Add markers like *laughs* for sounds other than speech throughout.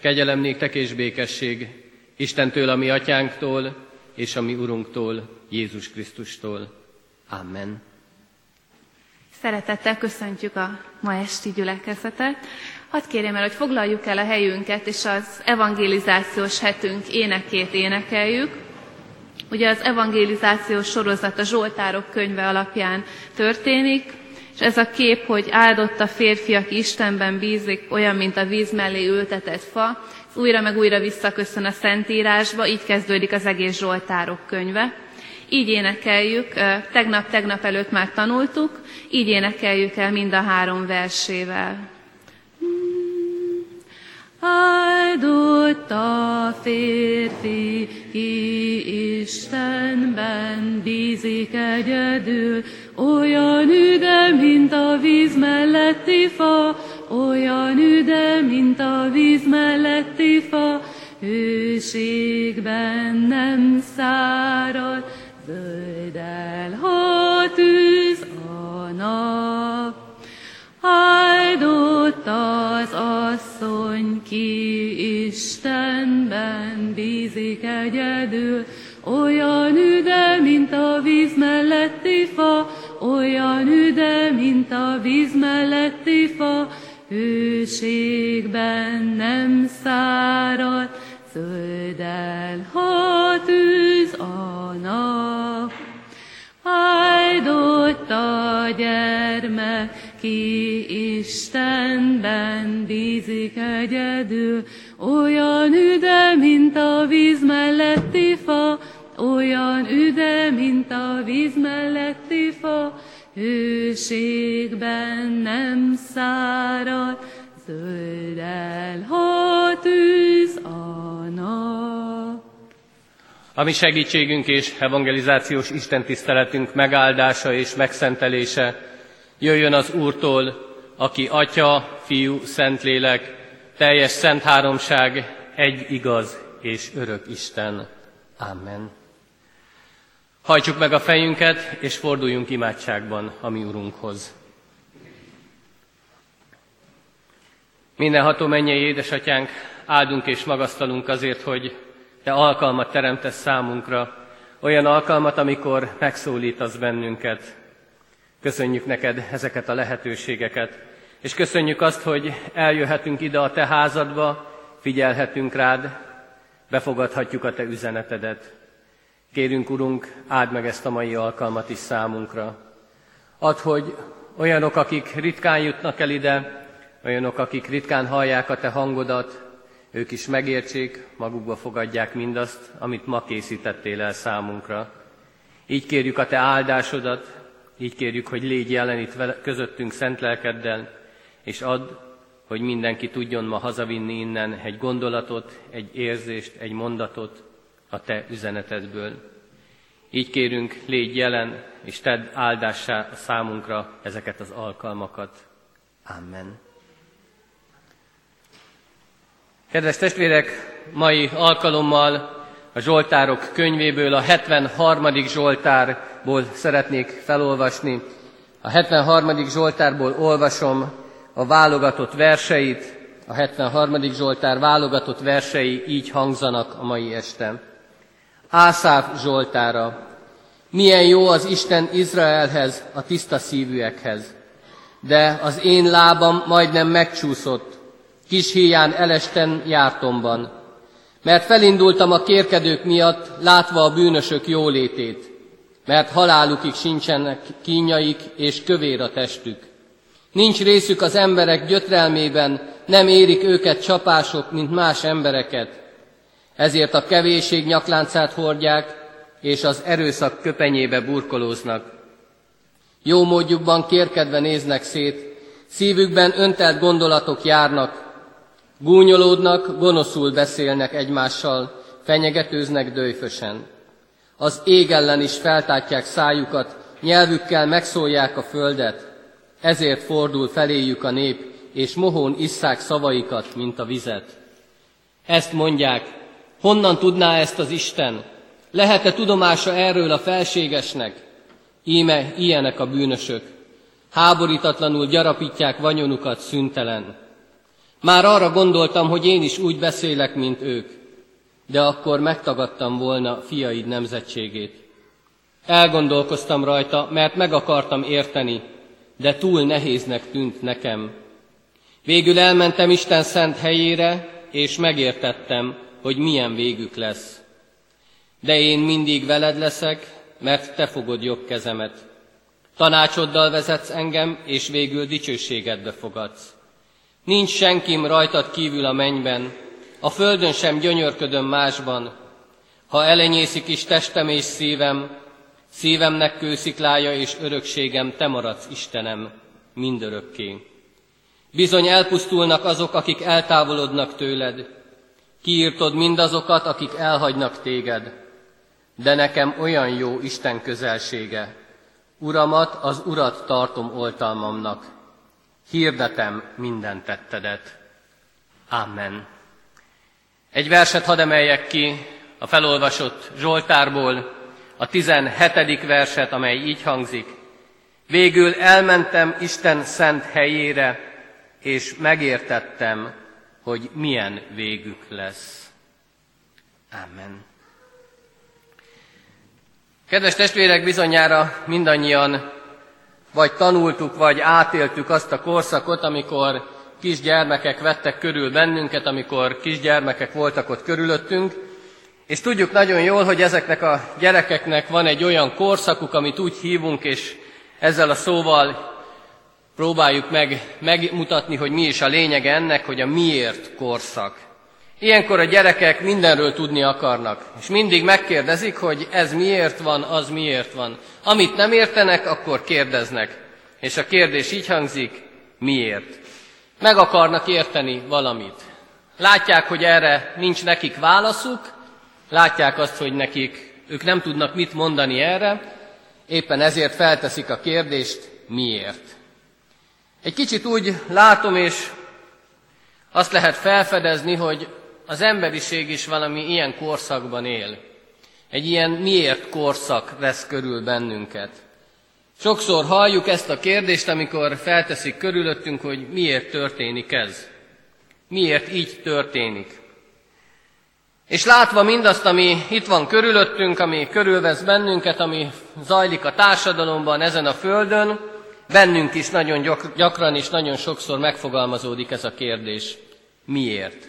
Kegyelem néktek és békesség Istentől, a mi atyánktól, és a mi Urunktól, Jézus Krisztustól. Amen. Szeretettel köszöntjük a ma esti gyülekezetet. Hadd kérjem el, hogy foglaljuk el a helyünket, és az evangelizációs hetünk énekét énekeljük. Ugye az evangelizációs sorozat a Zsoltárok könyve alapján történik, és ez a kép, hogy áldott a férfi, aki Istenben bízik, olyan, mint a víz mellé ültetett fa, ez újra meg újra visszaköszön a Szentírásba, így kezdődik az egész Zsoltárok könyve. Így énekeljük, tegnap-tegnap előtt már tanultuk, így énekeljük el mind a három versével. Áldott a férfi, ki Istenben bízik egyedül, olyan üde, mint a víz melletti fa, olyan üde, mint a víz melletti fa, hőségben nem szárad, zöld ha tűz a nap. Áldott az asszony, ki Istenben bízik egyedül, olyan üde, mint a víz melletti fa, olyan üde, mint a víz melletti fa, hőségben nem szárad, zöld ha tűz a nap. Áldott a gyermek, ki Istenben bízik egyedül, olyan üde, mint a víz melletti fa, olyan üde, mint a víz melletti fa, hőségben nem szárad, zöld ha tűz a nap. A mi segítségünk és evangelizációs istentiszteletünk megáldása és megszentelése jöjjön az Úrtól, aki Atya, Fiú, Szentlélek, teljes szent háromság, egy igaz és örök Isten. Amen. Hajtsuk meg a fejünket, és forduljunk imádságban a mi Urunkhoz. Mindenható mennyei édesatyánk, áldunk és magasztalunk azért, hogy Te alkalmat teremtesz számunkra, olyan alkalmat, amikor megszólítasz bennünket. Köszönjük neked ezeket a lehetőségeket, és köszönjük azt, hogy eljöhetünk ide a Te házadba, figyelhetünk rád, befogadhatjuk a Te üzenetedet. Kérünk, Urunk, áld meg ezt a mai alkalmat is számunkra. Add, hogy olyanok, akik ritkán jutnak el ide, olyanok, akik ritkán hallják a Te hangodat, ők is megértsék, magukba fogadják mindazt, amit ma készítettél el számunkra. Így kérjük a Te áldásodat, így kérjük, hogy légy jelen itt közöttünk szent lelkeddel, és add, hogy mindenki tudjon ma hazavinni innen egy gondolatot, egy érzést, egy mondatot a Te üzenetedből. Így kérünk, légy jelen, és tedd áldássá számunkra ezeket az alkalmakat. Amen. Kedves testvérek, mai alkalommal a Zsoltárok könyvéből, a 73. Zsoltárból szeretnék felolvasni. A 73. Zsoltárból olvasom a válogatott verseit, a 73. Zsoltár válogatott versei így hangzanak a mai este. Ászáf Zsoltára. Milyen jó az Isten Izraelhez, a tiszta szívűekhez. De az én lábam majdnem megcsúszott, kis híján elesten jártomban, mert felindultam a kérkedők miatt, látva a bűnösök jólétét, mert halálukig sincsenek kínjaik, és kövér a testük. Nincs részük az emberek gyötrelmében, nem érik őket csapások, mint más embereket. Ezért a kevésség nyakláncát hordják, és az erőszak köpenyébe burkolóznak. Jó módjukban kérkedve néznek szét, szívükben öntelt gondolatok járnak, Gúnyolódnak, gonoszul beszélnek egymással, fenyegetőznek dőjfösen. Az ég ellen is feltátják szájukat, nyelvükkel megszólják a földet, ezért fordul feléjük a nép, és mohón isszák szavaikat, mint a vizet. Ezt mondják, honnan tudná ezt az Isten? Lehet-e tudomása erről a felségesnek? Íme ilyenek a bűnösök. Háborítatlanul gyarapítják vanyonukat szüntelen. Már arra gondoltam, hogy én is úgy beszélek, mint ők, de akkor megtagadtam volna fiaid nemzetségét. Elgondolkoztam rajta, mert meg akartam érteni, de túl nehéznek tűnt nekem. Végül elmentem Isten szent helyére, és megértettem, hogy milyen végük lesz. De én mindig veled leszek, mert te fogod jobb kezemet. Tanácsoddal vezetsz engem, és végül dicsőségedbe fogadsz. Nincs senkim rajtad kívül a mennyben, a földön sem gyönyörködöm másban. Ha elenyészik is testem és szívem, szívemnek kősziklája és örökségem, te maradsz Istenem, mindörökké. Bizony elpusztulnak azok, akik eltávolodnak tőled, kiírtod mindazokat, akik elhagynak téged, de nekem olyan jó Isten közelsége. Uramat, az Urat tartom oltalmamnak, hirdetem minden tettedet. Amen. Egy verset hadd emeljek ki a felolvasott Zsoltárból, a 17. verset, amely így hangzik. Végül elmentem Isten szent helyére, és megértettem, hogy milyen végük lesz. Amen. Kedves testvérek, bizonyára mindannyian vagy tanultuk, vagy átéltük azt a korszakot, amikor kisgyermekek vettek körül bennünket, amikor kisgyermekek voltak ott körülöttünk, és tudjuk nagyon jól, hogy ezeknek a gyerekeknek van egy olyan korszakuk, amit úgy hívunk, és ezzel a szóval próbáljuk meg megmutatni, hogy mi is a lényege ennek, hogy a miért korszak. Ilyenkor a gyerekek mindenről tudni akarnak, és mindig megkérdezik, hogy ez miért van, az miért van. Amit nem értenek, akkor kérdeznek. És a kérdés így hangzik, miért? Meg akarnak érteni valamit. Látják, hogy erre nincs nekik válaszuk, látják azt, hogy nekik ők nem tudnak mit mondani erre, éppen ezért felteszik a kérdést, miért. Egy kicsit úgy látom, és azt lehet felfedezni, hogy az emberiség is valami ilyen korszakban él. Egy ilyen miért korszak vesz körül bennünket. Sokszor halljuk ezt a kérdést, amikor felteszik körülöttünk, hogy miért történik ez. Miért így történik. És látva mindazt, ami itt van körülöttünk, ami körülvesz bennünket, ami zajlik a társadalomban, ezen a földön, bennünk is nagyon gyakran és nagyon sokszor megfogalmazódik ez a kérdés. Miért?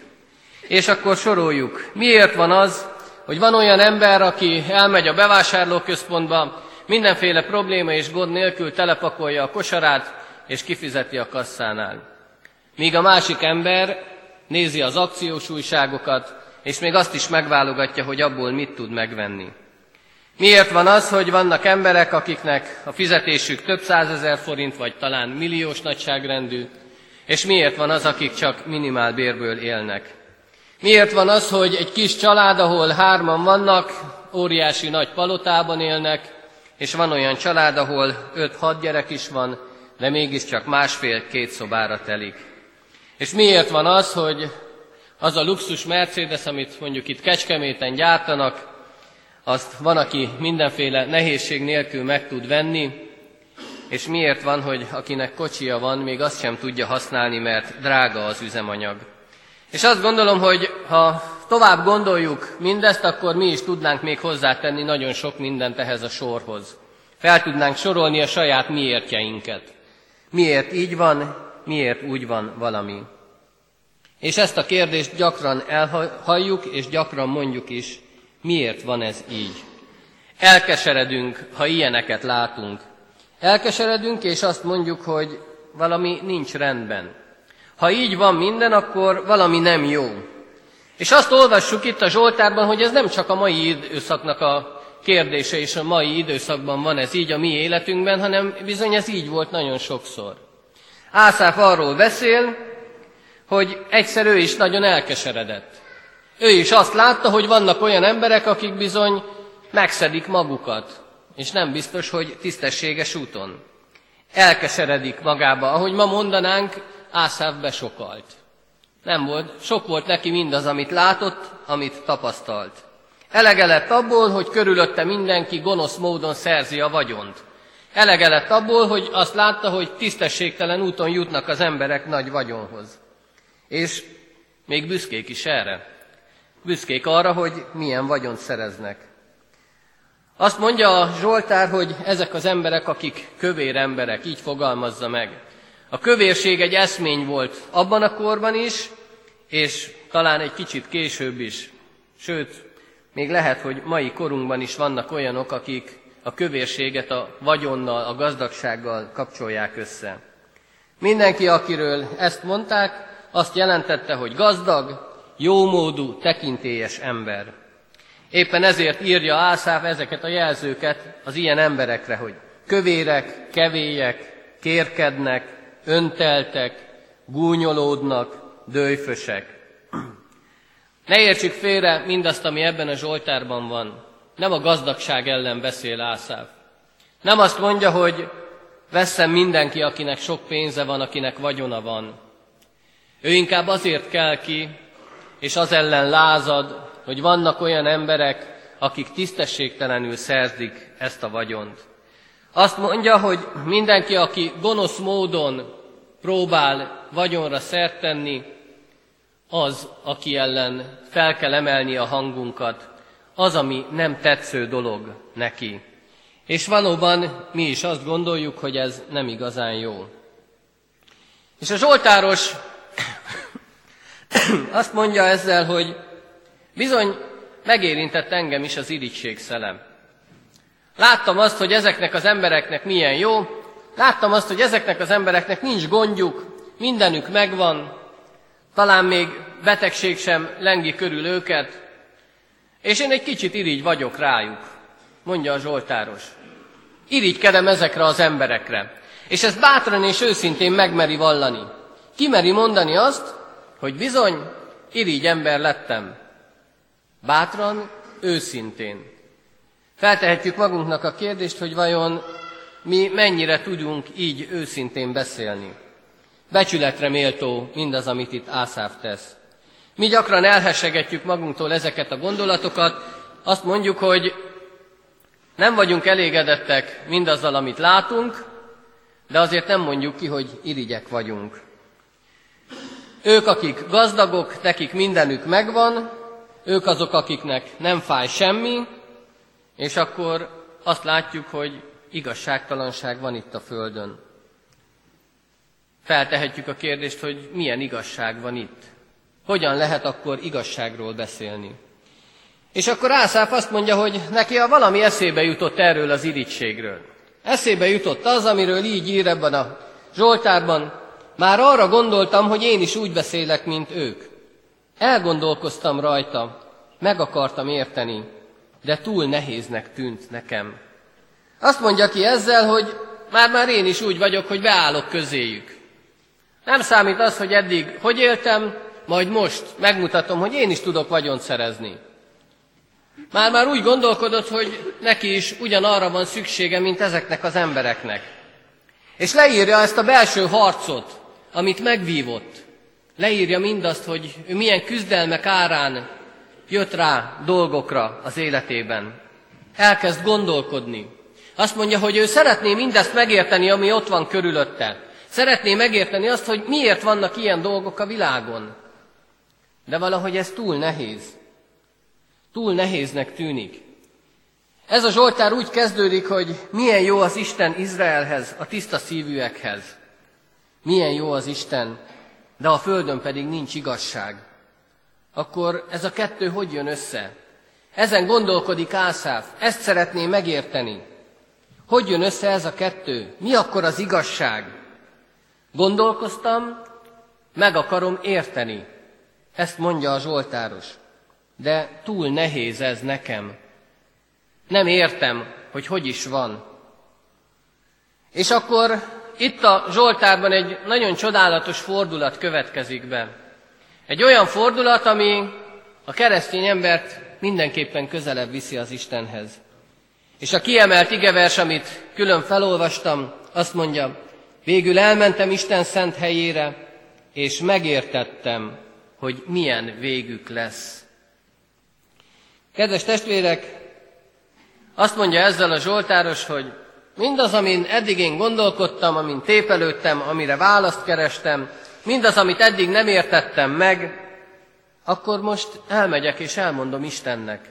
És akkor soroljuk. Miért van az, hogy van olyan ember, aki elmegy a bevásárlóközpontba, mindenféle probléma és gond nélkül telepakolja a kosarát, és kifizeti a kasszánál. Míg a másik ember nézi az akciós újságokat, és még azt is megválogatja, hogy abból mit tud megvenni. Miért van az, hogy vannak emberek, akiknek a fizetésük több százezer forint, vagy talán milliós nagyságrendű, és miért van az, akik csak minimál bérből élnek? Miért van az, hogy egy kis család, ahol hárman vannak, óriási nagy palotában élnek, és van olyan család, ahol öt-hat gyerek is van, de mégiscsak másfél-két szobára telik. És miért van az, hogy az a luxus Mercedes, amit mondjuk itt Kecskeméten gyártanak, azt van, aki mindenféle nehézség nélkül meg tud venni, és miért van, hogy akinek kocsia van, még azt sem tudja használni, mert drága az üzemanyag. És azt gondolom, hogy ha tovább gondoljuk mindezt, akkor mi is tudnánk még hozzátenni nagyon sok mindent ehhez a sorhoz. Fel tudnánk sorolni a saját miértjeinket. Miért így van, miért úgy van valami. És ezt a kérdést gyakran elhalljuk, és gyakran mondjuk is, miért van ez így. Elkeseredünk, ha ilyeneket látunk. Elkeseredünk, és azt mondjuk, hogy valami nincs rendben. Ha így van minden, akkor valami nem jó. És azt olvassuk itt a Zsoltárban, hogy ez nem csak a mai időszaknak a kérdése, és a mai időszakban van ez így a mi életünkben, hanem bizony ez így volt nagyon sokszor. Ászáf arról beszél, hogy egyszer ő is nagyon elkeseredett. Ő is azt látta, hogy vannak olyan emberek, akik bizony megszedik magukat, és nem biztos, hogy tisztességes úton. Elkeseredik magába, ahogy ma mondanánk, Ászáv besokalt. Nem volt, sok volt neki mindaz, amit látott, amit tapasztalt. Elege lett abból, hogy körülötte mindenki gonosz módon szerzi a vagyont. Elege lett abból, hogy azt látta, hogy tisztességtelen úton jutnak az emberek nagy vagyonhoz. És még büszkék is erre. Büszkék arra, hogy milyen vagyont szereznek. Azt mondja a Zsoltár, hogy ezek az emberek, akik kövér emberek, így fogalmazza meg. A kövérség egy eszmény volt abban a korban is, és talán egy kicsit később is. Sőt, még lehet, hogy mai korunkban is vannak olyanok, akik a kövérséget a vagyonnal, a gazdagsággal kapcsolják össze. Mindenki, akiről ezt mondták, azt jelentette, hogy gazdag, jómódú, tekintélyes ember. Éppen ezért írja Ászáv ezeket a jelzőket az ilyen emberekre, hogy kövérek, kevélyek, kérkednek, önteltek, gúnyolódnak, dőjfösek. Ne értsük félre mindazt, ami ebben a Zsoltárban van. Nem a gazdagság ellen beszél Ászáv. Nem azt mondja, hogy veszem mindenki, akinek sok pénze van, akinek vagyona van. Ő inkább azért kell ki, és az ellen lázad, hogy vannak olyan emberek, akik tisztességtelenül szerzik ezt a vagyont. Azt mondja, hogy mindenki, aki gonosz módon próbál vagyonra szert tenni, az, aki ellen fel kell emelni a hangunkat, az, ami nem tetsző dolog neki. És valóban mi is azt gondoljuk, hogy ez nem igazán jó. És a Zsoltáros azt mondja ezzel, hogy bizony megérintett engem is az irigység szelem. Láttam azt, hogy ezeknek az embereknek milyen jó, láttam azt, hogy ezeknek az embereknek nincs gondjuk, mindenük megvan, talán még betegség sem lengi körül őket, és én egy kicsit irigy vagyok rájuk, mondja a Zsoltáros. Irigykedem ezekre az emberekre. És ezt bátran és őszintén megmeri vallani. Kimeri mondani azt, hogy bizony, irigy ember lettem. Bátran, őszintén. Feltehetjük magunknak a kérdést, hogy vajon mi mennyire tudunk így őszintén beszélni. Becsületre méltó mindaz, amit itt Ászáv tesz. Mi gyakran elhessegetjük magunktól ezeket a gondolatokat, azt mondjuk, hogy nem vagyunk elégedettek mindazzal, amit látunk, de azért nem mondjuk ki, hogy irigyek vagyunk. Ők, akik gazdagok, nekik mindenük megvan, ők azok, akiknek nem fáj semmi, és akkor azt látjuk, hogy igazságtalanság van itt a Földön. Feltehetjük a kérdést, hogy milyen igazság van itt. Hogyan lehet akkor igazságról beszélni? És akkor Ászáf azt mondja, hogy neki a valami eszébe jutott erről az irítségről. Eszébe jutott az, amiről így ír ebben a Zsoltárban, már arra gondoltam, hogy én is úgy beszélek, mint ők. Elgondolkoztam rajta, meg akartam érteni, de túl nehéznek tűnt nekem. Azt mondja ki ezzel, hogy már-már én is úgy vagyok, hogy beállok közéjük. Nem számít az, hogy eddig hogy éltem, majd most megmutatom, hogy én is tudok vagyont szerezni. Már-már úgy gondolkodott, hogy neki is ugyanarra van szüksége, mint ezeknek az embereknek. És leírja ezt a belső harcot, amit megvívott. Leírja mindazt, hogy ő milyen küzdelmek árán jött rá dolgokra az életében. Elkezd gondolkodni. Azt mondja, hogy ő szeretné mindezt megérteni, ami ott van körülötte. Szeretné megérteni azt, hogy miért vannak ilyen dolgok a világon. De valahogy ez túl nehéz. Túl nehéznek tűnik. Ez a Zsoltár úgy kezdődik, hogy milyen jó az Isten Izraelhez, a tiszta szívűekhez. Milyen jó az Isten, de a földön pedig nincs igazság. Akkor ez a kettő hogy jön össze? Ezen gondolkodik Ászáf, ezt szeretné megérteni. Hogy jön össze ez a kettő? Mi akkor az igazság? Gondolkoztam, meg akarom érteni. Ezt mondja a Zsoltáros. De túl nehéz ez nekem. Nem értem, hogy hogy is van. És akkor itt a Zsoltárban egy nagyon csodálatos fordulat következik be. Egy olyan fordulat, ami a keresztény embert mindenképpen közelebb viszi az Istenhez. És a kiemelt igevers, amit külön felolvastam, azt mondja, végül elmentem Isten szent helyére, és megértettem, hogy milyen végük lesz. Kedves testvérek, azt mondja ezzel a Zsoltáros, hogy mindaz, amin eddig én gondolkodtam, amin tépelődtem, amire választ kerestem, mindaz, amit eddig nem értettem meg, akkor most elmegyek és elmondom Istennek.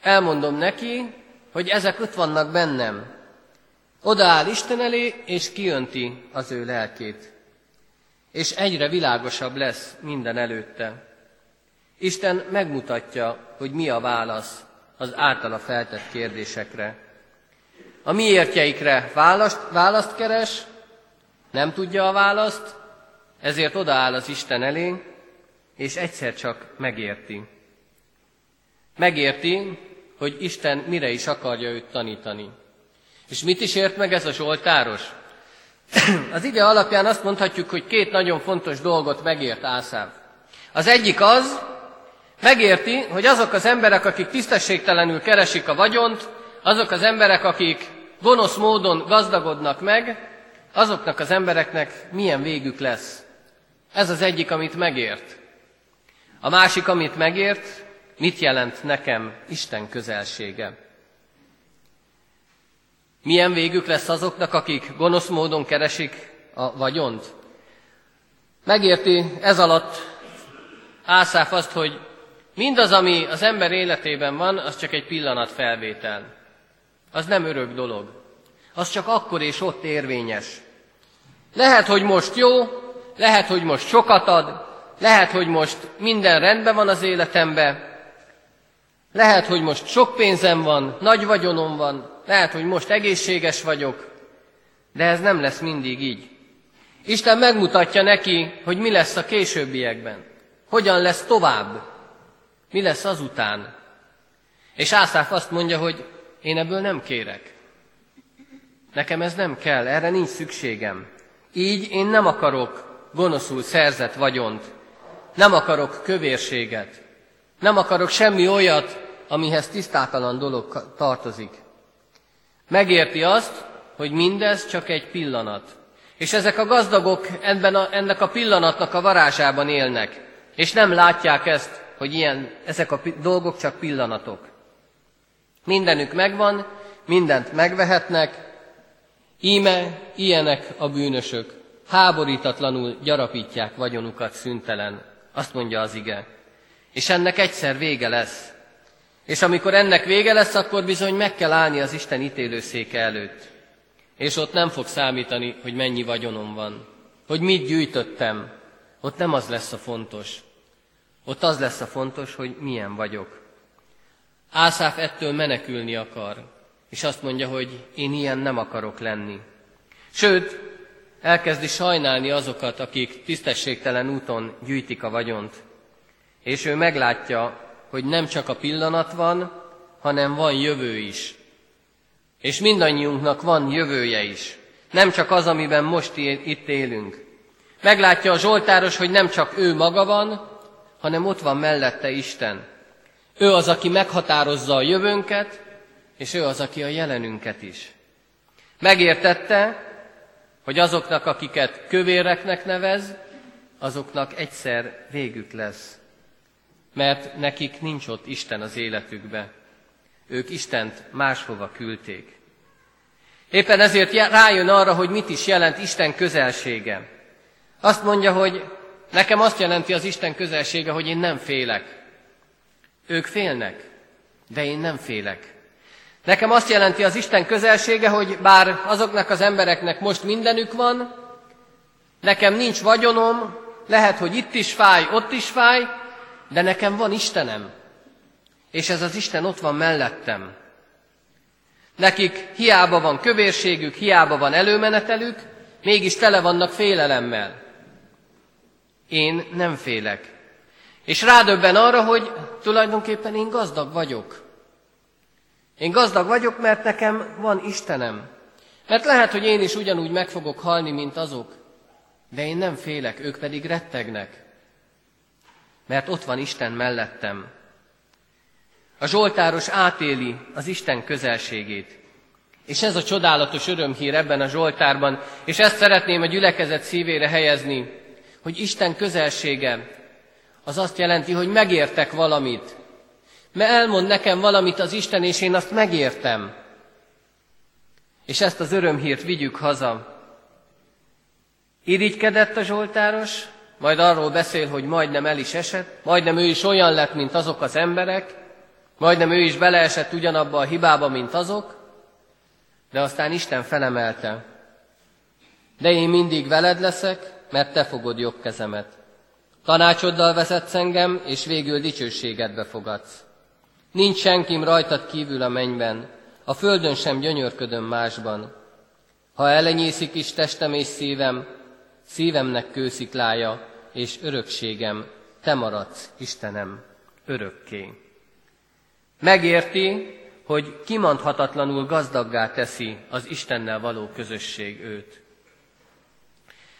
Elmondom neki, hogy ezek ott vannak bennem. Odaáll Isten elé, és kiönti az ő lelkét. És egyre világosabb lesz minden előtte. Isten megmutatja, hogy mi a válasz az általa feltett kérdésekre. A miértjeikre választ, választ keres, nem tudja a választ, ezért odaáll az Isten elé, és egyszer csak megérti. Megérti, hogy Isten mire is akarja őt tanítani. És mit is ért meg ez a Zsoltáros? *clears throat* Az ige alapján azt mondhatjuk, hogy két nagyon fontos dolgot megért Ászáv. Az egyik az, megérti, hogy azok az emberek, akik tisztességtelenül keresik a vagyont, azok az emberek, akik gonosz módon gazdagodnak meg, azoknak az embereknek milyen végük lesz. Ez az egyik, amit megért. A másik, amit megért, mit jelent nekem Isten közelsége. Milyen végük lesz azoknak, akik gonosz módon keresik a vagyont? Megérti ez alatt Ászáf azt, hogy mindaz, ami az ember életében van, az csak egy pillanat felvétel. Az nem örök dolog. Az csak akkor és ott érvényes. Lehet, hogy most jó, lehet, hogy most sokat ad, lehet, hogy most minden rendben van az életemben, lehet, hogy most sok pénzem van, nagy vagyonom van, lehet, hogy most egészséges vagyok, de ez nem lesz mindig így. Isten megmutatja neki, hogy mi lesz a későbbiekben, hogyan lesz tovább, mi lesz azután. És Ászáf azt mondja, hogy én ebből nem kérek. Nekem ez nem kell, erre nincs szükségem. Így én nem akarok gonoszul szerzett vagyont, nem akarok kövérséget, nem akarok semmi olyat, amihez tisztátalan dolog tartozik. Megérti azt, hogy mindez csak egy pillanat. És ezek a gazdagok ebben a, ennek a pillanatnak a varázsában élnek, és nem látják ezt, hogy ilyen, ezek a dolgok csak pillanatok. Mindenük megvan, mindent megvehetnek, íme ilyenek a bűnösök, háborítatlanul gyarapítják vagyonukat szüntelen, azt mondja az ige. És ennek egyszer vége lesz. És amikor ennek vége lesz, akkor bizony meg kell állni az Isten ítélőszéke előtt. És ott nem fog számítani, hogy mennyi vagyonom van, hogy mit gyűjtöttem. Ott nem az lesz a fontos. Ott az lesz a fontos, hogy milyen vagyok. Ászáf ettől menekülni akar, és azt mondja, hogy én ilyen nem akarok lenni. Sőt, elkezdi sajnálni azokat, akik tisztességtelen úton gyűjtik a vagyont. És ő meglátja, hogy nem csak a pillanat van, hanem van jövő is. És mindannyiunknak van jövője is. Nem csak az, amiben most itt élünk. Meglátja a Zsoltáros, hogy nem csak ő maga van, hanem ott van mellette Isten. Ő az, aki meghatározza a jövőnket, és ő az, aki a jelenünket is. Megértette, hogy azoknak, akiket kövéreknek nevez, azoknak egyszer végük lesz mert nekik nincs ott Isten az életükbe. Ők Istent máshova küldték. Éppen ezért rájön arra, hogy mit is jelent Isten közelsége. Azt mondja, hogy nekem azt jelenti az Isten közelsége, hogy én nem félek. Ők félnek, de én nem félek. Nekem azt jelenti az Isten közelsége, hogy bár azoknak az embereknek most mindenük van, nekem nincs vagyonom, lehet, hogy itt is fáj, ott is fáj, de nekem van Istenem, és ez az Isten ott van mellettem. Nekik hiába van kövérségük, hiába van előmenetelük, mégis tele vannak félelemmel. Én nem félek. És rádöbben arra, hogy tulajdonképpen én gazdag vagyok. Én gazdag vagyok, mert nekem van Istenem. Mert lehet, hogy én is ugyanúgy meg fogok halni, mint azok, de én nem félek, ők pedig rettegnek mert ott van Isten mellettem. A Zsoltáros átéli az Isten közelségét. És ez a csodálatos örömhír ebben a Zsoltárban, és ezt szeretném a gyülekezet szívére helyezni, hogy Isten közelsége az azt jelenti, hogy megértek valamit. Mert elmond nekem valamit az Isten, és én azt megértem. És ezt az örömhírt vigyük haza. Irigykedett a Zsoltáros, majd arról beszél, hogy majdnem el is esett, majdnem ő is olyan lett, mint azok az emberek, majdnem ő is beleesett ugyanabba a hibába, mint azok, de aztán Isten felemelte. De én mindig veled leszek, mert te fogod jobb kezemet. Tanácsoddal vezetsz engem, és végül dicsőségedbe fogadsz. Nincs senkim rajtad kívül a mennyben, a földön sem gyönyörködöm másban. Ha elenyészik is testem és szívem, szívemnek kősziklája, és örökségem, te maradsz, Istenem, örökké. Megérti, hogy kimondhatatlanul gazdaggá teszi az Istennel való közösség őt.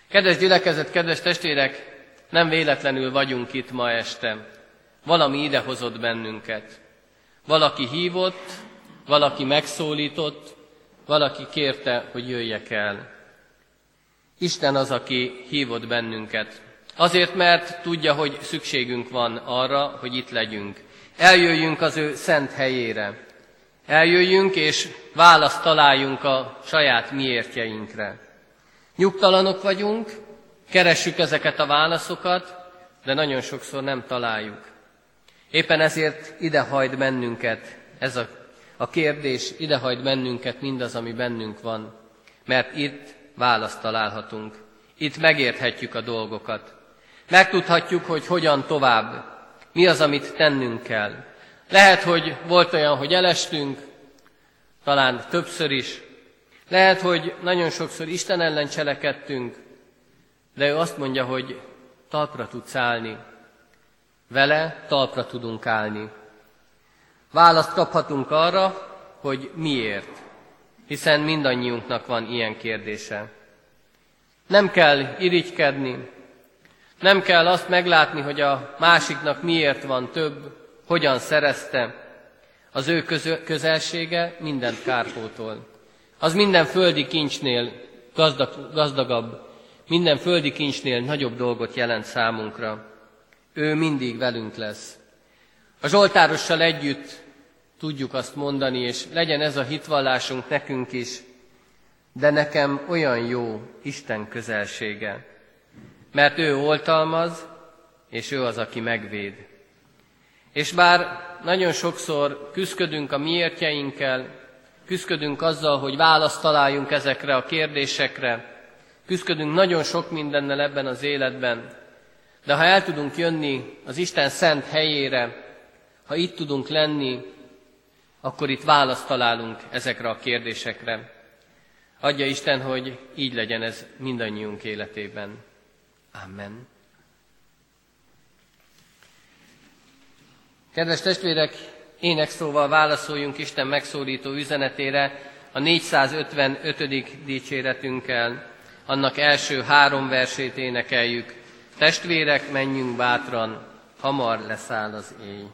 Kedves gyülekezet, kedves testvérek, nem véletlenül vagyunk itt ma este. Valami idehozott bennünket. Valaki hívott, valaki megszólított, valaki kérte, hogy jöjjek el. Isten az, aki hívott bennünket. Azért, mert tudja, hogy szükségünk van arra, hogy itt legyünk. Eljöjjünk az ő szent helyére. Eljöjjünk és választ találjunk a saját miértjeinkre. Nyugtalanok vagyunk, keressük ezeket a válaszokat, de nagyon sokszor nem találjuk. Éppen ezért idehajt bennünket ez a, a kérdés, idehajt bennünket mindaz, ami bennünk van, mert itt választ találhatunk. Itt megérthetjük a dolgokat. Megtudhatjuk, hogy hogyan tovább, mi az, amit tennünk kell. Lehet, hogy volt olyan, hogy elestünk, talán többször is. Lehet, hogy nagyon sokszor Isten ellen cselekedtünk, de ő azt mondja, hogy talpra tudsz állni. Vele talpra tudunk állni. Választ kaphatunk arra, hogy miért, hiszen mindannyiunknak van ilyen kérdése. Nem kell irigykedni, nem kell azt meglátni, hogy a másiknak miért van több, hogyan szerezte. Az ő közelsége mindent kárpótol. Az minden földi kincsnél gazdag, gazdagabb, minden földi kincsnél nagyobb dolgot jelent számunkra. Ő mindig velünk lesz. A Zsoltárossal együtt tudjuk azt mondani, és legyen ez a hitvallásunk nekünk is, de nekem olyan jó Isten közelsége, mert ő oltalmaz, és ő az, aki megvéd. És bár nagyon sokszor küzdködünk a miértjeinkkel, küzdködünk azzal, hogy választ találjunk ezekre a kérdésekre, küzdködünk nagyon sok mindennel ebben az életben, de ha el tudunk jönni az Isten szent helyére, ha itt tudunk lenni, akkor itt választ találunk ezekre a kérdésekre. Adja Isten, hogy így legyen ez mindannyiunk életében. Amen. Kedves testvérek, énekszóval válaszoljunk Isten megszólító üzenetére a 455. dicséretünkkel. Annak első három versét énekeljük. Testvérek, menjünk bátran, hamar leszáll az éj.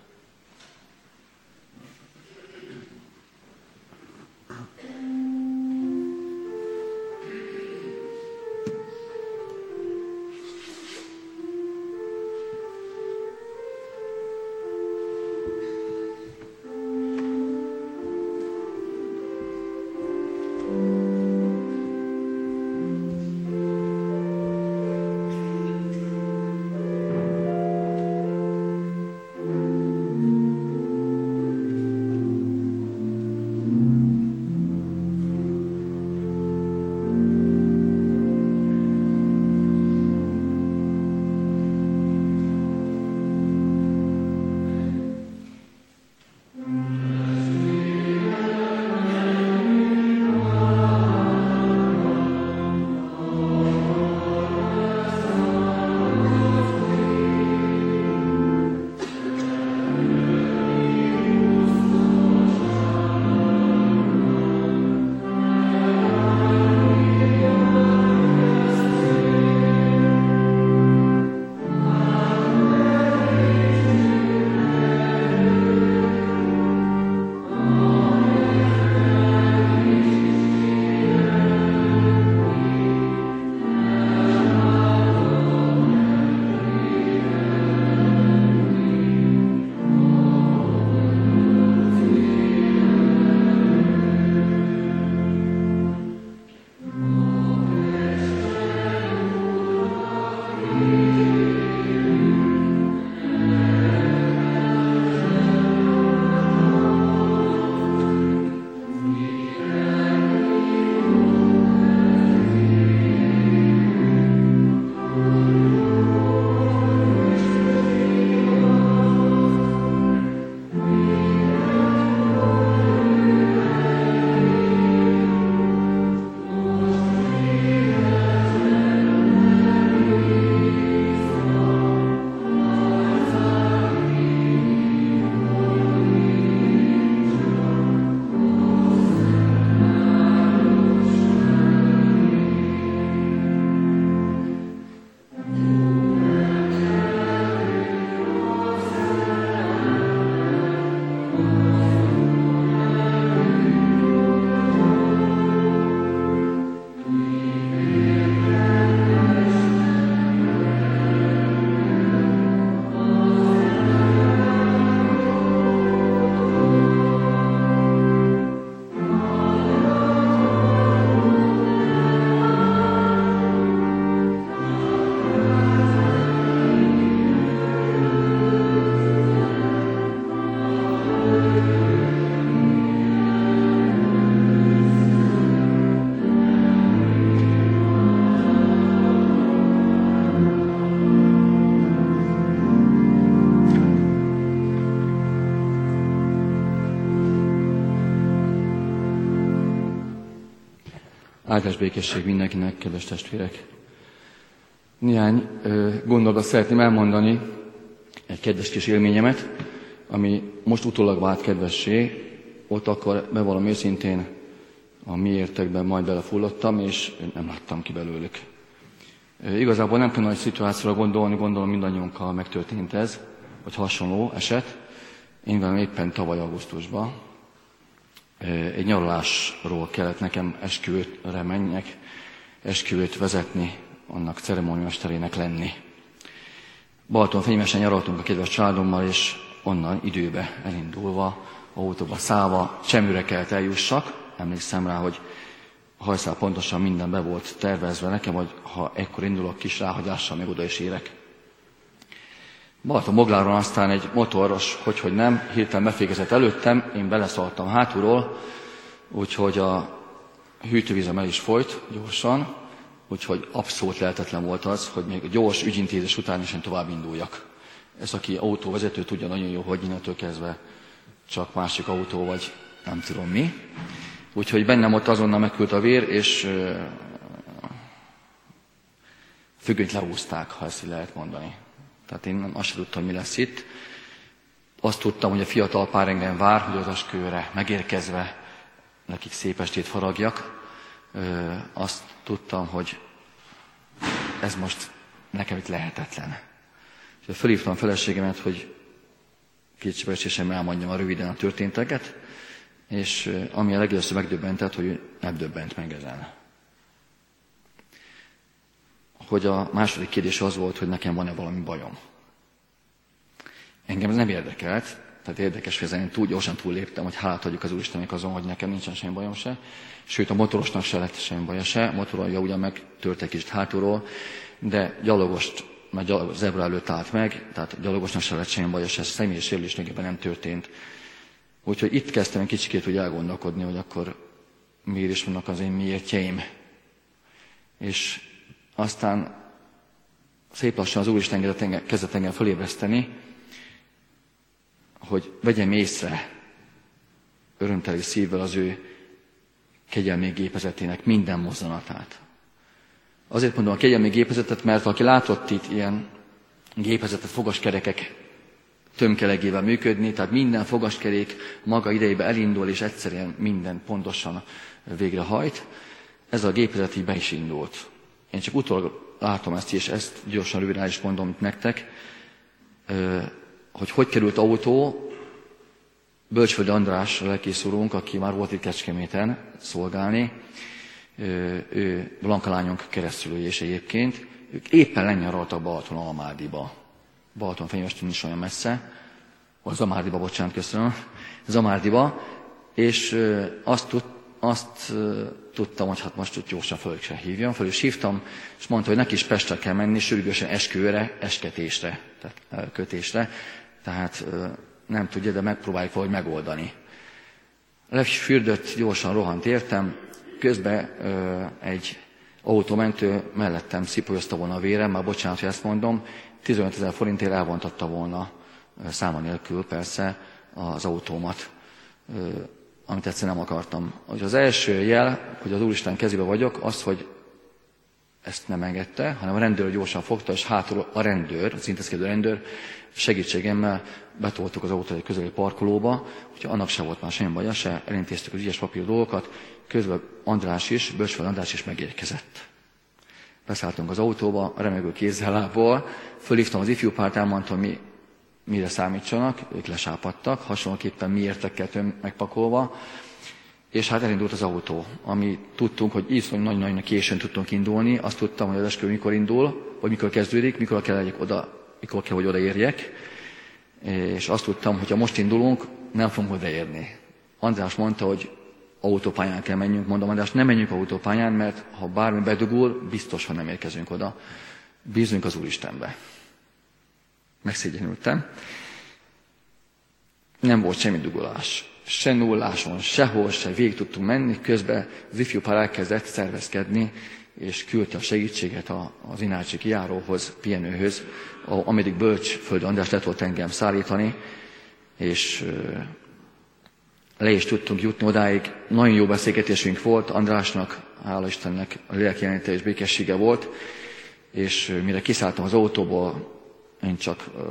Áldás békesség mindenkinek, kedves testvérek! Néhány gondolatot szeretném elmondani, egy kedves kis élményemet, ami most utólag vált kedvessé, ott akkor bevallom őszintén a mi értekben majd belefulladtam, és nem láttam ki belőlük. Igazából nem kell nagy szituációra gondolni, gondolom mindannyiunkkal megtörtént ez, vagy hasonló eset. Én velem éppen tavaly augusztusban egy nyaralásról kellett nekem esküvőre menjek, esküvőt vezetni, annak ceremóniamesterének lenni. Balaton fényesen nyaraltunk a kedves családommal, és onnan időbe elindulva, autóba szállva, Cseműre kellett eljussak. Emlékszem rá, hogy hajszál pontosan minden be volt tervezve nekem, hogy ha ekkor indulok kis ráhagyással, még oda is érek. Balaton Mogláron aztán egy motoros, hogy, hogy nem, hirtelen befékezett előttem, én beleszaltam hátulról, úgyhogy a hűtővízem el is folyt gyorsan, úgyhogy abszolút lehetetlen volt az, hogy még a gyors ügyintézés után is én tovább induljak. Ez, aki autóvezető, tudja nagyon jó, hogy innentől kezdve csak másik autó, vagy nem tudom mi. Úgyhogy bennem ott azonnal megküldte a vér, és függönyt leúzták, ha ezt lehet mondani. Tehát én azt sem tudtam, mi lesz itt. Azt tudtam, hogy a fiatal pár engem vár, hogy az askőre megérkezve nekik szép estét faragjak. Azt tudtam, hogy ez most nekem itt lehetetlen. És fölhívtam feleségemet, hogy kétségbeesésem elmondjam a röviden a történteket, és ami a legelőször megdöbbentett, hogy nem döbbent meg ezen. Hogy a második kérdés az volt, hogy nekem van-e valami bajom. Engem ez nem érdekelt, tehát érdekes, hogy ezen túl gyorsan túlléptem, hogy hálát adjuk az Úristennek azon, hogy nekem nincsen semmi bajom se. Sőt, a motorosnak se lett semmi baja se. A motorolja ugyan megtört egy kicsit hátulról, de gyalogost, mert az zebra előtt állt meg, tehát gyalogosnak se lett semmi baja se, személyes sérülés nem történt. Úgyhogy itt kezdtem egy kicsikét hogy elgondolkodni, hogy akkor miért is vannak az én miértjeim. És aztán szép lassan az Úristen kezdett engem fölébreszteni, hogy vegyem észre örömteli szívvel az ő kegyelmi gépezetének minden mozzanatát. Azért mondom a kegyelmi gépezetet, mert aki látott itt ilyen gépezetet, fogaskerekek tömkelegével működni, tehát minden fogaskerék maga idejében elindul, és egyszerűen minden pontosan végrehajt. Ez a gépezet így be is indult. Én csak utólag látom ezt, és ezt gyorsan röviden is mondom nektek, hogy hogy került autó, Bölcsföldi András, lelkész urunk, aki már volt itt Kecskeméten szolgálni, ő Blanka lányunk keresztülőjés egyébként, ők éppen lenyaraltak Balaton Almádiba. Balaton fenyőstől nincs olyan messze, az Zamárdiba, bocsánat, köszönöm, Zamárdiba, és azt, tud, azt tudtam, hogy hát most gyorsan föl se hívjam, föl is hívtam, és mondta, hogy neki is Pestre kell menni, sürgősen esküvőre, esketésre, tehát kötésre, tehát nem tudja, de megpróbáljuk valahogy megoldani. Lefürdött, gyorsan rohant értem, közben egy autómentő mellettem szipolyozta volna a vérem, már bocsánat, hogy ezt mondom, 15 ezer forintért elvontatta volna száma nélkül persze az autómat, amit egyszer nem akartam. Az első jel, hogy az Úristen kezébe vagyok, az, hogy ezt nem engedte, hanem a rendőr gyorsan fogta, és hátul a rendőr, az intézkedő rendőr segítségemmel betoltuk az autót egy közeli parkolóba, hogyha annak se volt már semmi baja se, elintéztük az ügyes papír dolgokat, közben András is, Bösfel András is megérkezett. Beszálltunk az autóba, remegő kézzel lából, fölhívtam az ifjú párt, elmondtam, mi, mire számítsanak, ők lesápadtak, hasonlóképpen mi értek megpakolva, és hát elindult az autó, ami tudtunk, hogy iszony nagyon-nagyon későn tudtunk indulni, azt tudtam, hogy az eskü mikor indul, vagy mikor kezdődik, mikor kell legyek oda, mikor kell, hogy odaérjek, és azt tudtam, hogy ha most indulunk, nem fogunk odaérni. András mondta, hogy autópályán kell menjünk, mondom, András, nem menjünk autópályán, mert ha bármi bedugul, biztos, hogy nem érkezünk oda. Bízunk az Úristenbe. Megszégyenültem. Nem volt semmi dugulás se nulláson, sehol se végig tudtunk menni, közben az ifjú pár elkezdett szervezkedni, és küldte a segítséget az Inácsi kiáróhoz, pihenőhöz, ameddig Bölcs Föld András lett volt engem szállítani, és le is tudtunk jutni odáig. Nagyon jó beszélgetésünk volt, Andrásnak, hála Istennek a lélekjelenete és békessége volt, és mire kiszálltam az autóból, én csak uh,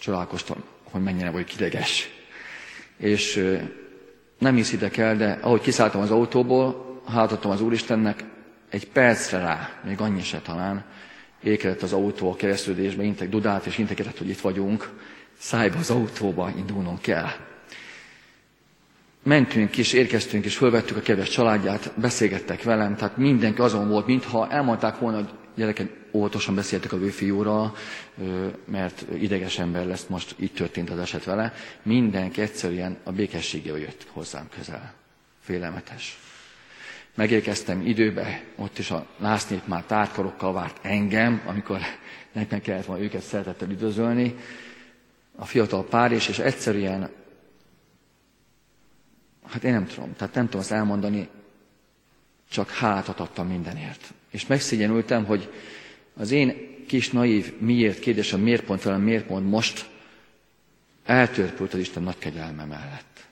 csodálkoztam, hogy mennyire vagy kideges. És uh, nem hiszitek el, de ahogy kiszálltam az autóból, hátadtam az Úristennek, egy percre rá, még annyi se talán, ékelett az autó a keresztődésbe, intek Dudát, és integetett, hogy itt vagyunk, szájba az autóba indulnunk kell. Mentünk is, érkeztünk és fölvettük a kedves családját, beszélgettek velem, tehát mindenki azon volt, mintha elmondták volna, hogy gyerekek, óvatosan beszéltek a ő mert ideges ember lesz, most így történt az eset vele. Mindenki egyszerűen a békességével jött hozzám közel. Félelmetes. Megérkeztem időbe, ott is a lásznép már tártkarokkal várt engem, amikor nekem kellett volna őket szeretettel üdvözölni. A fiatal pár is, és egyszerűen, hát én nem tudom, tehát nem tudom azt elmondani, csak hátat adtam mindenért. És megszégyenültem, hogy az én kis naív miért kérdésem, miért pont velem, miért pont most eltörpült az Isten nagy kegyelme mellett.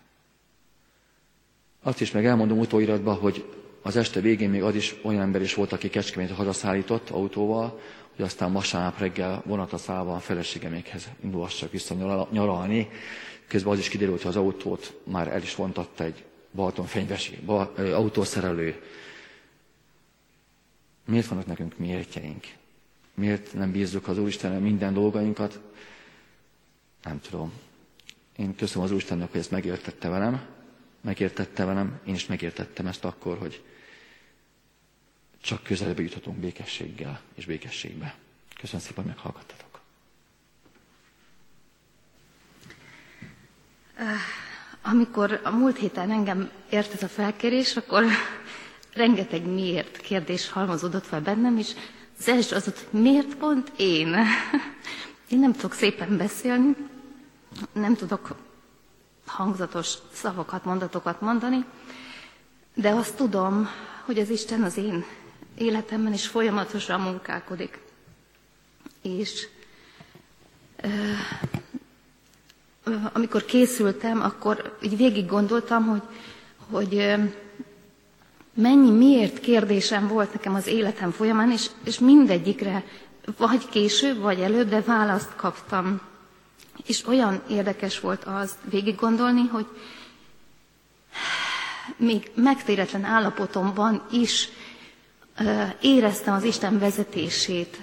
Azt is meg elmondom utóiratban, hogy az este végén még az is olyan ember is volt, aki Kecskemét hazaszállított autóval, hogy aztán vasárnap reggel vonatra szállva a feleségemékhez indulhassak vissza nyaralni. Közben az is kiderült, hogy az autót már el is vontatta egy Balatonfenyvesi autószerelő. Miért vannak nekünk miértjeink? Miért nem bízzuk az Úristenre minden dolgainkat? Nem tudom. Én köszönöm az Úristennek, hogy ezt megértette velem, megértette velem, én is megértettem ezt akkor, hogy csak közelebb juthatunk békességgel és békességbe. Köszönöm szépen, hogy meghallgattatok. Amikor a múlt héten engem ért ez a felkérés, akkor rengeteg miért kérdés halmozódott fel bennem, és az első az hogy miért pont én? *laughs* Én nem tudok szépen beszélni, nem tudok hangzatos szavakat, mondatokat mondani, de azt tudom, hogy az Isten az én életemben is folyamatosan munkálkodik. És amikor készültem, akkor így végig gondoltam, hogy, hogy mennyi miért kérdésem volt nekem az életem folyamán, és, és mindegyikre vagy később, vagy előbb, de választ kaptam. És olyan érdekes volt az végig gondolni, hogy még megtéretlen állapotomban is éreztem az Isten vezetését.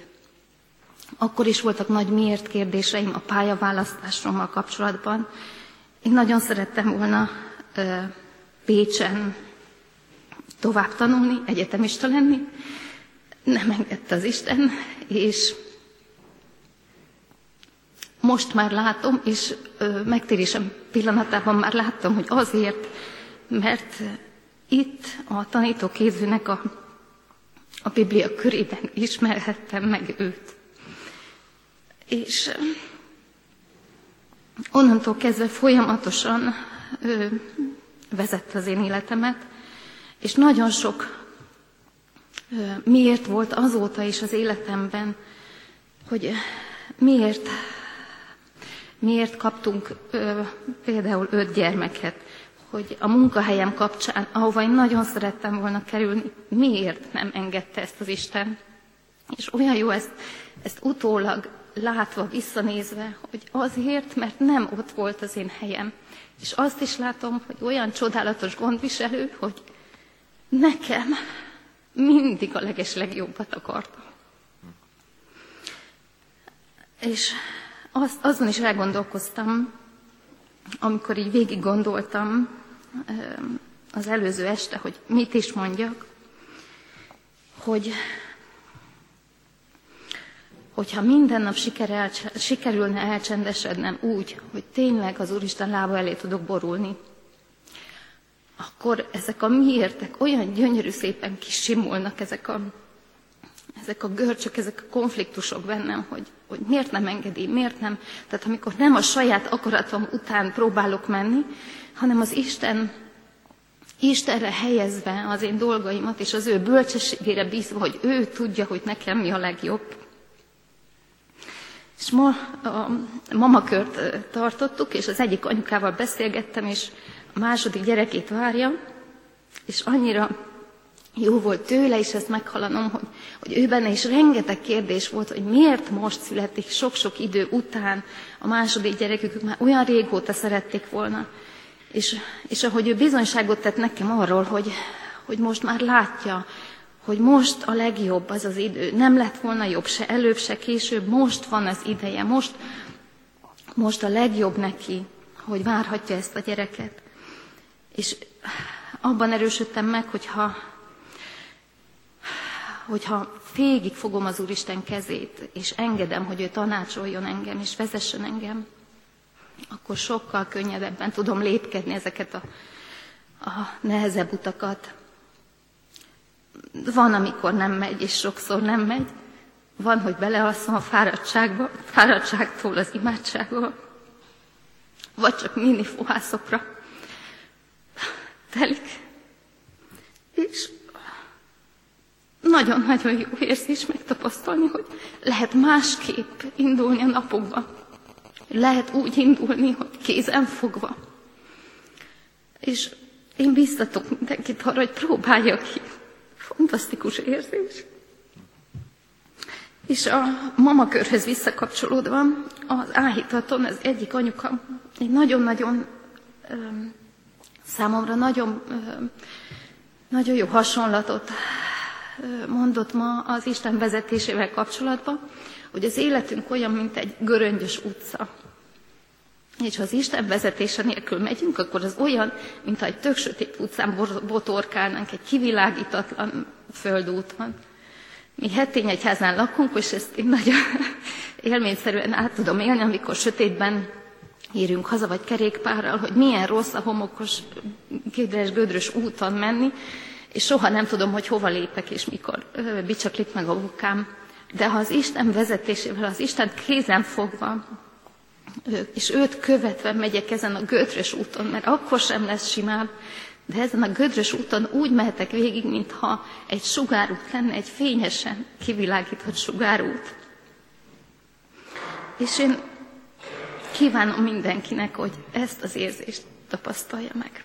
Akkor is voltak nagy miért kérdéseim a pályaválasztásommal kapcsolatban. Én nagyon szerettem volna Pécsen tovább tanulni, egyetemista lenni. Nem engedte az Isten, és most már látom, és megtérésem pillanatában már láttam, hogy azért, mert itt a tanítóképzőnek a, a Biblia körében ismerhettem meg őt. És onnantól kezdve folyamatosan ö, vezette az én életemet, és nagyon sok miért volt azóta is az életemben, hogy miért Miért kaptunk például öt gyermeket, hogy a munkahelyem kapcsán, ahova én nagyon szerettem volna kerülni, miért nem engedte ezt az Isten? És olyan jó ezt, ezt utólag látva, visszanézve, hogy azért, mert nem ott volt az én helyem. És azt is látom, hogy olyan csodálatos gondviselő, hogy nekem mindig a leges legjobbat akarta. És az, azon is elgondolkoztam, amikor így végig gondoltam az előző este, hogy mit is mondjak, hogy hogyha minden nap siker el, sikerülne elcsendesednem úgy, hogy tényleg az Úristen lába elé tudok borulni, akkor ezek a miértek olyan gyönyörű szépen kisimulnak, ezek a ezek a görcsök, ezek a konfliktusok bennem, hogy, hogy miért nem engedi, miért nem. Tehát amikor nem a saját akaratom után próbálok menni, hanem az Isten Istenre helyezve az én dolgaimat, és az ő bölcsességére bízva, hogy ő tudja, hogy nekem mi a legjobb. És ma a mamakört tartottuk, és az egyik anyukával beszélgettem, és második gyerekét várja, és annyira jó volt tőle is ezt meghallanom, hogy, hogy ő benne is rengeteg kérdés volt, hogy miért most születik sok-sok idő után a második gyerekük, már olyan régóta szerették volna. És, és ahogy ő bizonyságot tett nekem arról, hogy, hogy most már látja, hogy most a legjobb az az idő. Nem lett volna jobb se előbb, se később, most van az ideje, most, most a legjobb neki, hogy várhatja ezt a gyereket. És abban erősödtem meg, hogyha, hogyha végig fogom az Úristen kezét, és engedem, hogy ő tanácsoljon engem, és vezessen engem, akkor sokkal könnyedebben tudom lépkedni ezeket a, a nehezebb utakat. Van, amikor nem megy, és sokszor nem megy. Van, hogy belealszom a fáradtságba, fáradtságtól az imádságba, vagy csak mini fohászokra telik. És nagyon-nagyon jó érzés megtapasztalni, hogy lehet másképp indulni a napokban. Lehet úgy indulni, hogy kézen fogva. És én biztatok mindenkit arra, hogy próbálja ki. Fantasztikus érzés. És a mamakörhöz visszakapcsolódva, az áhítaton az egyik anyuka egy nagyon-nagyon számomra nagyon, nagyon jó hasonlatot mondott ma az Isten vezetésével kapcsolatban, hogy az életünk olyan, mint egy göröngyös utca. És ha az Isten vezetése nélkül megyünk, akkor az olyan, mintha egy tök sötét utcán botorkálnánk, egy kivilágítatlan földúton. Mi hetény egyházán lakunk, és ezt én nagyon *laughs* élményszerűen át tudom élni, amikor sötétben érünk haza, vagy kerékpárral, hogy milyen rossz a homokos, kédres, gödrös úton menni, és soha nem tudom, hogy hova lépek, és mikor bicsaklik meg a bukám. De ha az Isten vezetésével, az Isten kézen fogva, és őt követve megyek ezen a gödrös úton, mert akkor sem lesz simán, de ezen a gödrös úton úgy mehetek végig, mintha egy sugárút lenne, egy fényesen kivilágított sugárút. És én kívánom mindenkinek, hogy ezt az érzést tapasztalja meg.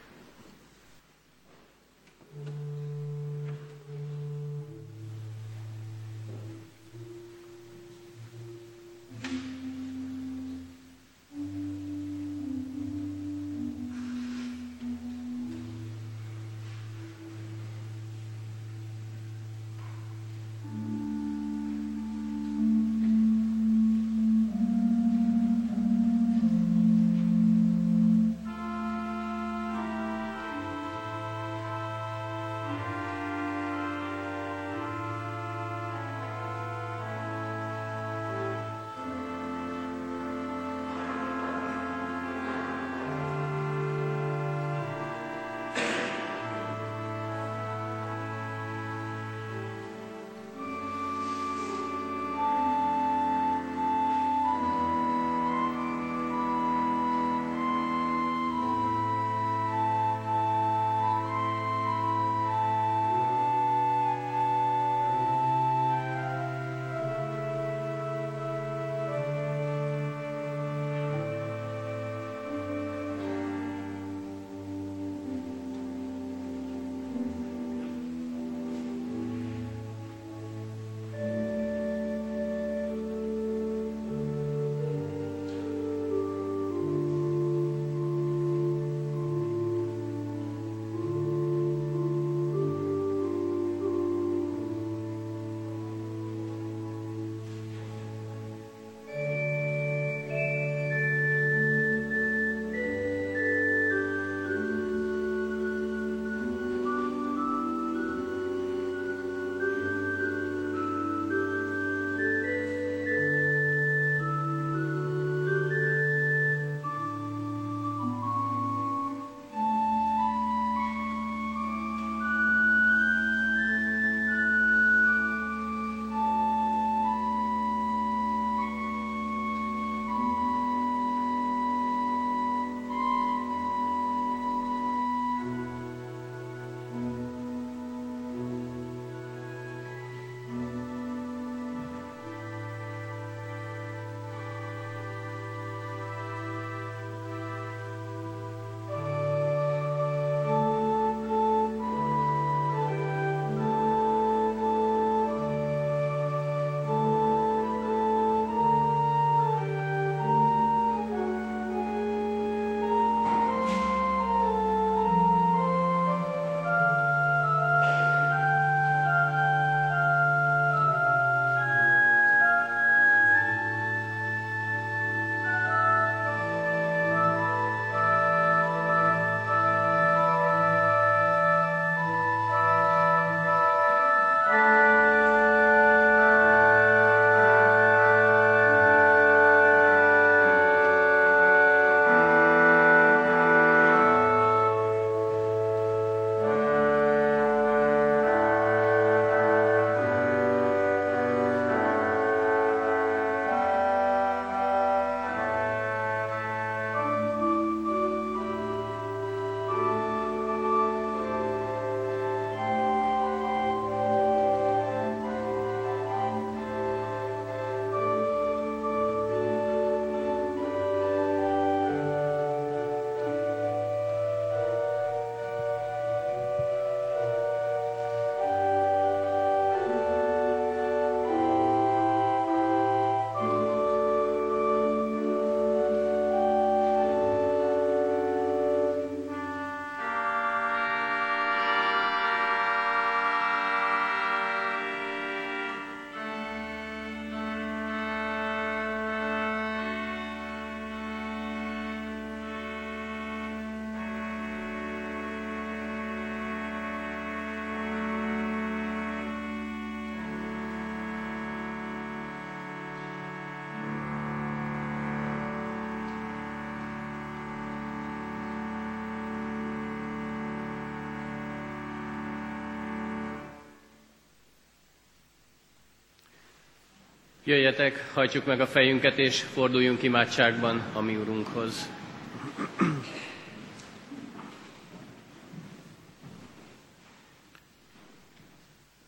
Jöjjetek, hajtsuk meg a fejünket, és forduljunk imádságban a mi Urunkhoz.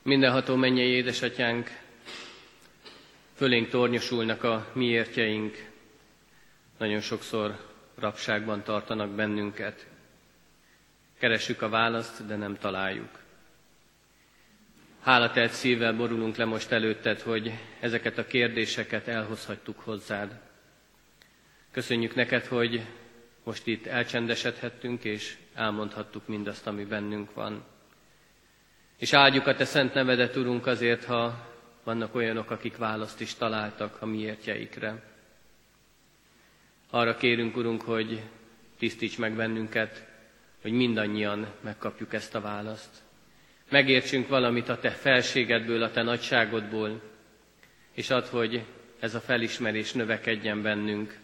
Mindenható mennyei édesatyánk, fölénk tornyosulnak a mi értjeink, nagyon sokszor rabságban tartanak bennünket. Keressük a választ, de nem találjuk. Hálatelt szívvel borulunk le most előtted, hogy ezeket a kérdéseket elhozhattuk hozzád. Köszönjük neked, hogy most itt elcsendesedhettünk, és elmondhattuk mindazt, ami bennünk van. És áldjuk a Te szent nevedet, Urunk, azért, ha vannak olyanok, akik választ is találtak a miértjeikre. Arra kérünk, Urunk, hogy tisztíts meg bennünket, hogy mindannyian megkapjuk ezt a választ. Megértsünk valamit a Te felségedből, a Te nagyságodból, és add, hogy ez a felismerés növekedjen bennünk.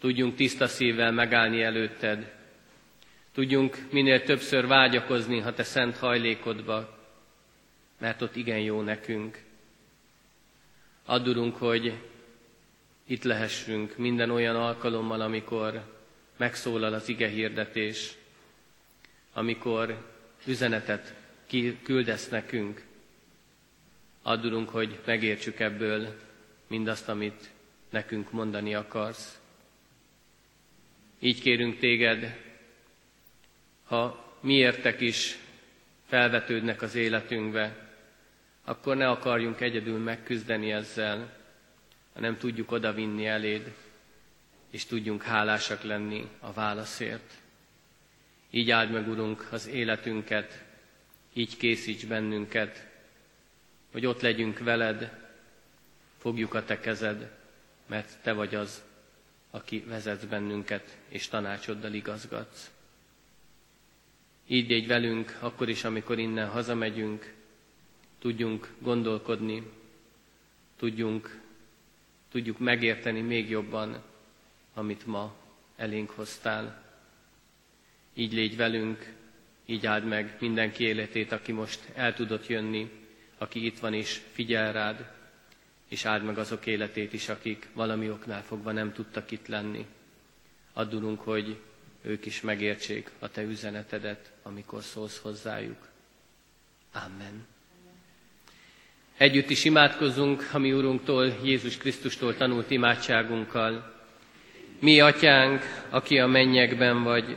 Tudjunk tiszta szívvel megállni előtted, Tudjunk minél többször vágyakozni, ha Te szent hajlékodba, mert ott igen jó nekünk. Addurunk, hogy itt lehessünk minden olyan alkalommal, amikor megszólal az ige hirdetés, amikor üzenetet küldesz nekünk. Addurunk, hogy megértsük ebből mindazt, amit nekünk mondani akarsz. Így kérünk téged, ha miértek is felvetődnek az életünkbe, akkor ne akarjunk egyedül megküzdeni ezzel, hanem tudjuk odavinni eléd, és tudjunk hálásak lenni a válaszért. Így áld meg, Urunk, az életünket, így készíts bennünket, hogy ott legyünk veled, fogjuk a te kezed, mert te vagy az, aki vezetsz bennünket, és tanácsoddal igazgatsz. Így légy velünk, akkor is, amikor innen hazamegyünk, tudjunk gondolkodni, tudjunk, tudjuk megérteni még jobban, amit ma elénk hoztál. Így légy velünk, így áld meg mindenki életét, aki most el tudott jönni, aki itt van és figyel rád, és áld meg azok életét is, akik valami oknál fogva nem tudtak itt lenni. Addulunk, hogy ők is megértsék a te üzenetedet, amikor szólsz hozzájuk. Amen. Együtt is imádkozzunk a mi Urunktól, Jézus Krisztustól tanult imádságunkkal. Mi, Atyánk, aki a mennyekben vagy,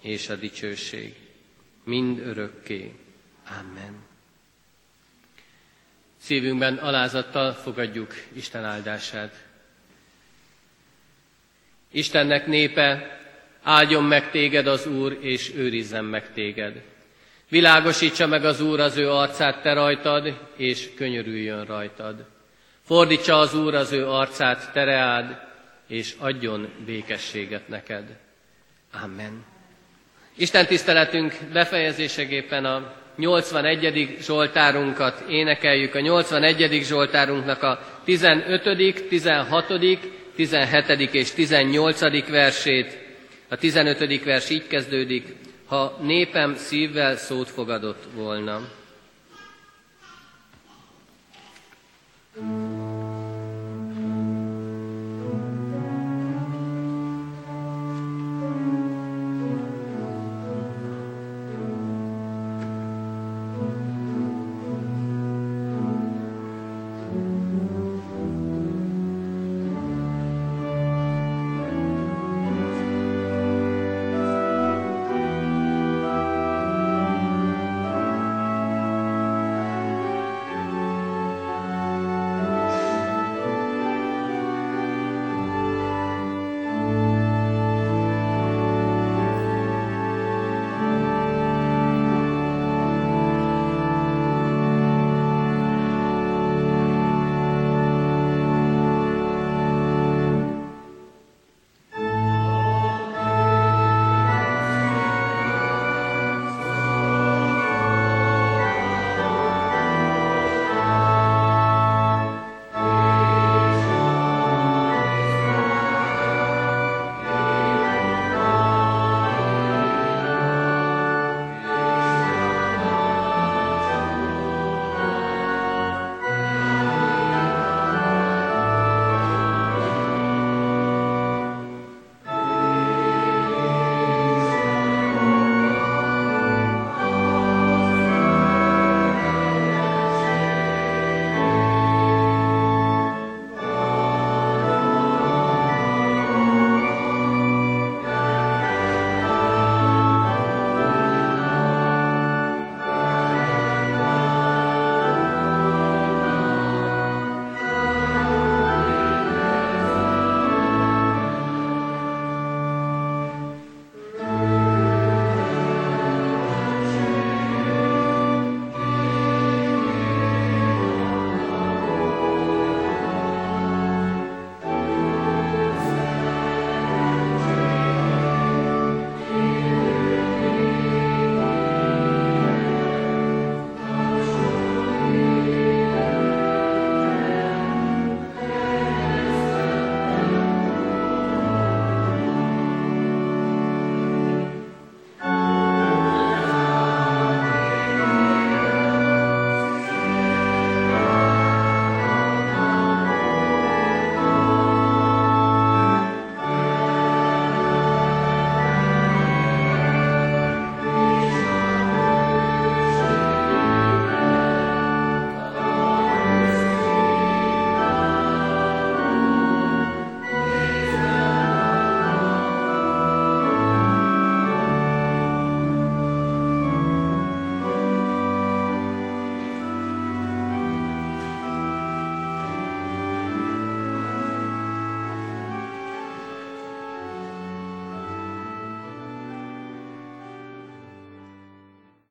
és a dicsőség. Mind örökké. Amen. Szívünkben alázattal fogadjuk Isten áldását. Istennek népe, Áldjon meg téged az Úr, és őrizzen meg téged. Világosítsa meg az Úr az ő arcát te rajtad, és könyörüljön rajtad. Fordítsa az Úr az ő arcát tereád, és adjon békességet neked. Amen. Isten tiszteletünk befejezésegéppen a 81. Zsoltárunkat énekeljük. A 81. Zsoltárunknak a 15., 16., 17. és 18. versét a 15. vers így kezdődik, ha népem szívvel szót fogadott volna.